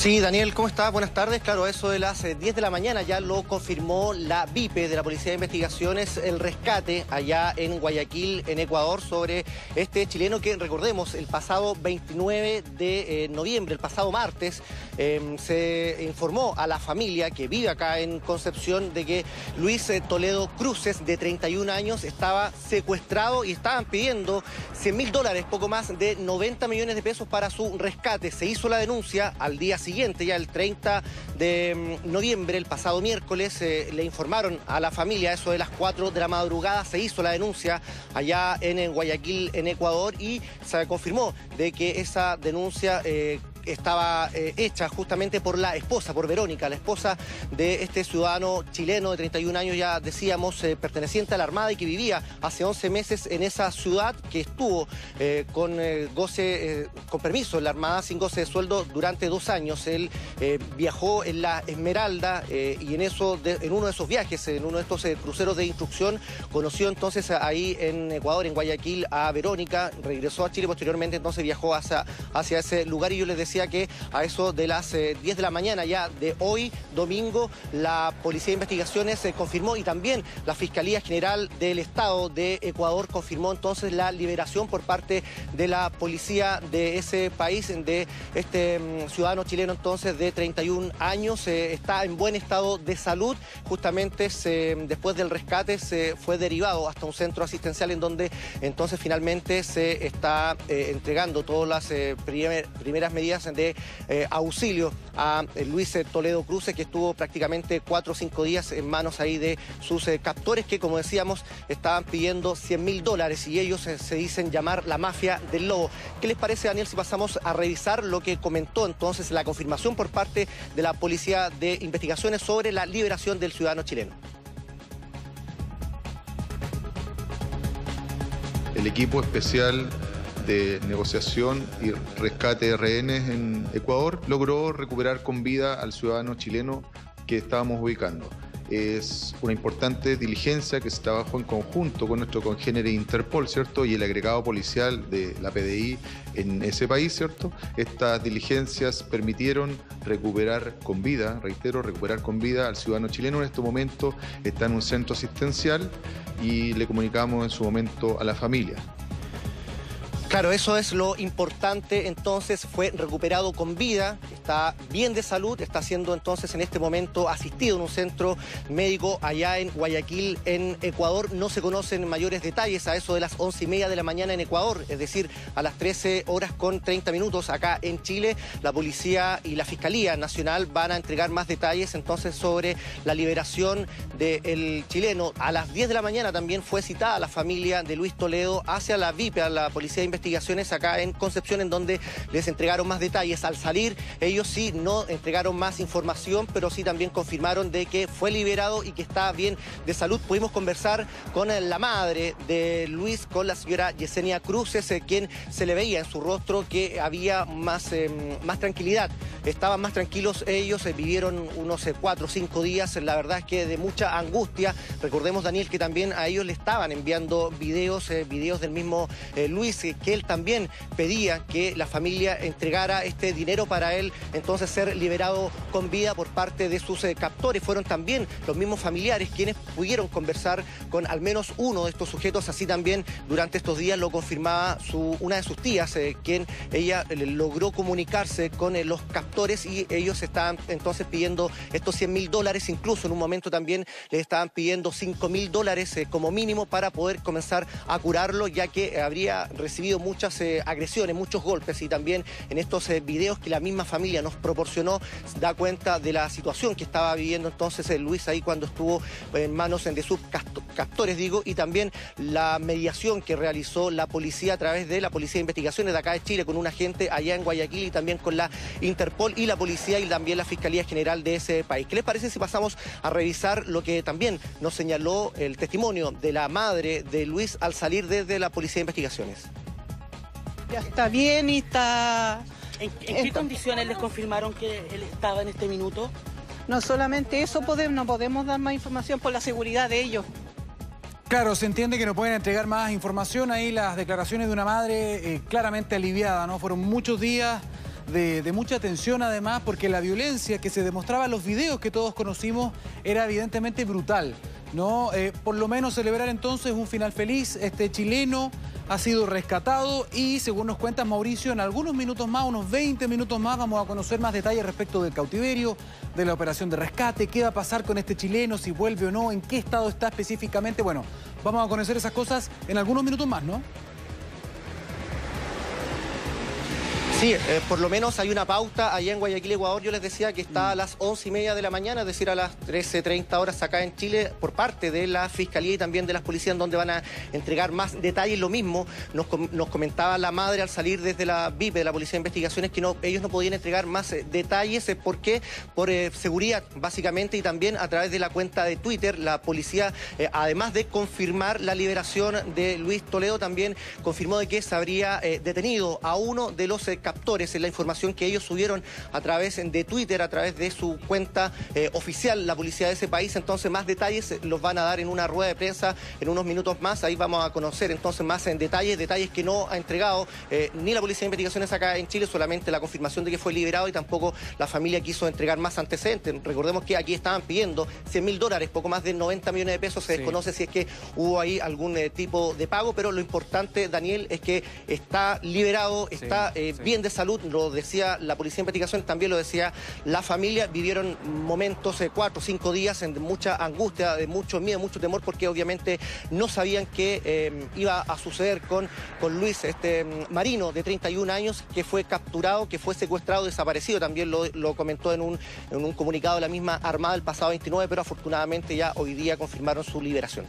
Sí, Daniel, ¿cómo estás? Buenas tardes. Claro, eso de las 10 eh, de la mañana ya lo confirmó la VIPE de la Policía de Investigaciones, el rescate allá en Guayaquil, en Ecuador, sobre este chileno que, recordemos, el pasado 29 de eh, noviembre, el pasado martes, em, se informó a la familia que vive acá en Concepción de que Luis eh, Toledo Cruces, de 31 años, estaba secuestrado y estaban pidiendo 100 mil dólares, poco más de 90 millones de pesos para su rescate. Se hizo la denuncia al día siguiente siguiente, ya el 30 de mm, noviembre, el pasado miércoles, eh, le informaron a la familia, eso de las 4 de la madrugada, se hizo la denuncia allá en, Guayaquil, en Ecuador, y se confirmó de que esa denuncia... Eh, estaba eh, hecha justamente por la esposa, por Verónica, la esposa de este ciudadano chileno de 31 años, ya decíamos, eh, perteneciente a la Armada y que vivía hace 11 meses en esa ciudad, que estuvo eh, con goce, con permiso en la Armada sin goce de sueldo durante dos años. Él viajó en la Esmeralda y en eso, en uno de esos viajes, en uno de estos cruceros de instrucción, conoció entonces ahí en Ecuador, en Guayaquil, a Verónica, regresó a Chile, posteriormente entonces viajó hacia, hacia ese lugar y yo les decía decía que a eso de las 10 eh, de la mañana ya de hoy, domingo, la Policía de Investigaciones se confirmó y también la Fiscalía General del Estado de Ecuador confirmó entonces la liberación por parte de la policía de ese país, de este mm, ciudadano chileno entonces de 31 años, eh, está en buen estado de salud, justamente después del rescate se fue derivado hasta un centro asistencial en donde entonces finalmente se está eh, entregando todas las primeras medidas de eh, auxilio a eh, Luis eh, Toledo Cruce, que estuvo prácticamente cuatro o cinco días en manos ahí de sus captores, que como decíamos, estaban pidiendo 100 mil dólares y ellos se dicen llamar la mafia del lobo. ¿Qué les parece, Daniel, si pasamos a revisar lo que comentó entonces la confirmación por parte de la Policía de Investigaciones sobre la liberación del ciudadano chileno? El equipo especial de negociación y rescate de rehenes en Ecuador, logró recuperar con vida al ciudadano chileno que estábamos ubicando. Es una importante diligencia que se trabajó en conjunto con nuestro congénere Interpol, ¿cierto? Y el agregado policial de la PDI en ese país, ¿cierto? Estas diligencias permitieron recuperar con vida, reitero, recuperar con vida al ciudadano chileno. En este momento está en un centro asistencial y le comunicamos en su momento a la familia. Claro, eso es lo importante. Entonces fue recuperado con vida, está bien de salud, está siendo entonces en este momento asistido en un centro médico allá en Guayaquil, en Ecuador. No se conocen mayores detalles a eso de las once y media de la mañana en Ecuador, es decir, a las 13 horas con 30 minutos acá en Chile. La policía y la Fiscalía Nacional van a entregar más detalles entonces sobre la liberación del chileno. A las 10 de la mañana también fue citada la familia de Luis Toledo hacia la VIP, a la Policía de investigaciones acá en Concepción en donde les entregaron más detalles. Al salir, sí no entregaron más información, pero sí también confirmaron de que fue liberado y que está bien de salud. Pudimos conversar con la madre de Luis, con la señora Yesenia Cruces, eh, quien se le veía en su rostro que había más, em, más tranquilidad. Estaban más tranquilos ellos, eh, vivieron unos eh, cuatro o cinco días, la verdad es que de mucha angustia. Recordemos, Daniel, que también a ellos le estaban enviando videos, videos del mismo Luis, que él también pedía que la familia entregara este dinero para él entonces ser liberado con vida por parte de sus eh, captores. Fueron también los mismos familiares quienes pudieron conversar con al menos uno de estos sujetos, así también durante estos días lo confirmaba su, una de sus tías, eh, quien ella eh, logró comunicarse con los captores y ellos estaban entonces pidiendo estos 100 mil dólares, incluso en un momento también les estaban pidiendo 5 mil dólares como mínimo para poder comenzar a curarlo, ya que habría recibido muchas agresiones, muchos golpes y también en estos videos que la misma familia nos proporcionó da cuenta de la situación que estaba viviendo entonces eh, Luis ahí cuando estuvo en manos de sus captores, digo, y también la mediación que realizó la policía a través de la Policía de Investigaciones de acá de Chile con un agente allá en Guayaquil y también con la Interpol y la policía y también la Fiscalía General de ese país. ¿Qué les parece si pasamos a revisar lo que también nos señaló el testimonio de la madre de Luis al salir desde la Policía de Investigaciones? Ya está bien y está... ¿En, qué condiciones les confirmaron que él estaba en este minuto? No solamente eso, podemos, no podemos dar más información por la seguridad de ellos. Claro, se entiende que no pueden entregar más información. Ahí las declaraciones de una madre eh, claramente aliviada, ¿no? Fueron muchos días de, de mucha tensión además, porque la violencia que se demostraba en los videos que todos conocimos era evidentemente brutal. ¿No? Eh, por lo menos celebrar entonces un final feliz. Este chileno ha sido rescatado y según nos cuenta Mauricio, en algunos minutos más, unos 20 minutos más, vamos a conocer más detalles respecto del cautiverio, de la operación de rescate, qué va a pasar con este chileno, si vuelve o no, en qué estado está específicamente. Bueno, vamos a conocer esas cosas en algunos minutos más, ¿no? Sí, eh, por lo menos hay una pauta allá en Guayaquil, Ecuador. Yo les decía que está a las once y media de la mañana, es decir, a las 13.30 horas acá en Chile, por parte de la Fiscalía y también de las policías, donde van a entregar más detalles. Lo mismo nos, nos comentaba la madre al salir desde la VIP de la Policía de Investigaciones que no, ellos no podían entregar más eh, detalles. Eh, ¿Por qué? Por eh, seguridad, básicamente, y también a través de la cuenta de Twitter, la policía, además de confirmar la liberación de Luis Toledo, también confirmó de que se habría detenido a uno de los captores en la información que ellos subieron a través de Twitter, a través de su cuenta eh, oficial, la policía de ese país. Entonces, más detalles los van a dar en una rueda de prensa en unos minutos más. Ahí vamos a conocer entonces más en detalles, detalles que no ha entregado eh, ni la Policía de Investigaciones acá en Chile, solamente la confirmación de que fue liberado y tampoco la familia quiso entregar más antecedentes. Recordemos que aquí estaban pidiendo 100 mil dólares, poco más de 90 millones de pesos. Se Sí. desconoce si es que hubo ahí algún eh, tipo de pago, pero lo importante, Daniel, es que está liberado, está eh, sí. bien de salud, lo decía la Policía de Investigación, también lo decía la familia, vivieron momentos, eh, cuatro cinco días en mucha angustia, de mucho miedo, mucho temor, porque obviamente no sabían qué eh, iba a suceder con, con Luis, este mm, marino de 31 años, que fue capturado, que fue secuestrado, desaparecido, también lo, lo comentó en un, en un comunicado de la misma Armada el pasado 29, pero afortunadamente ya hoy día confirmaron su liberación.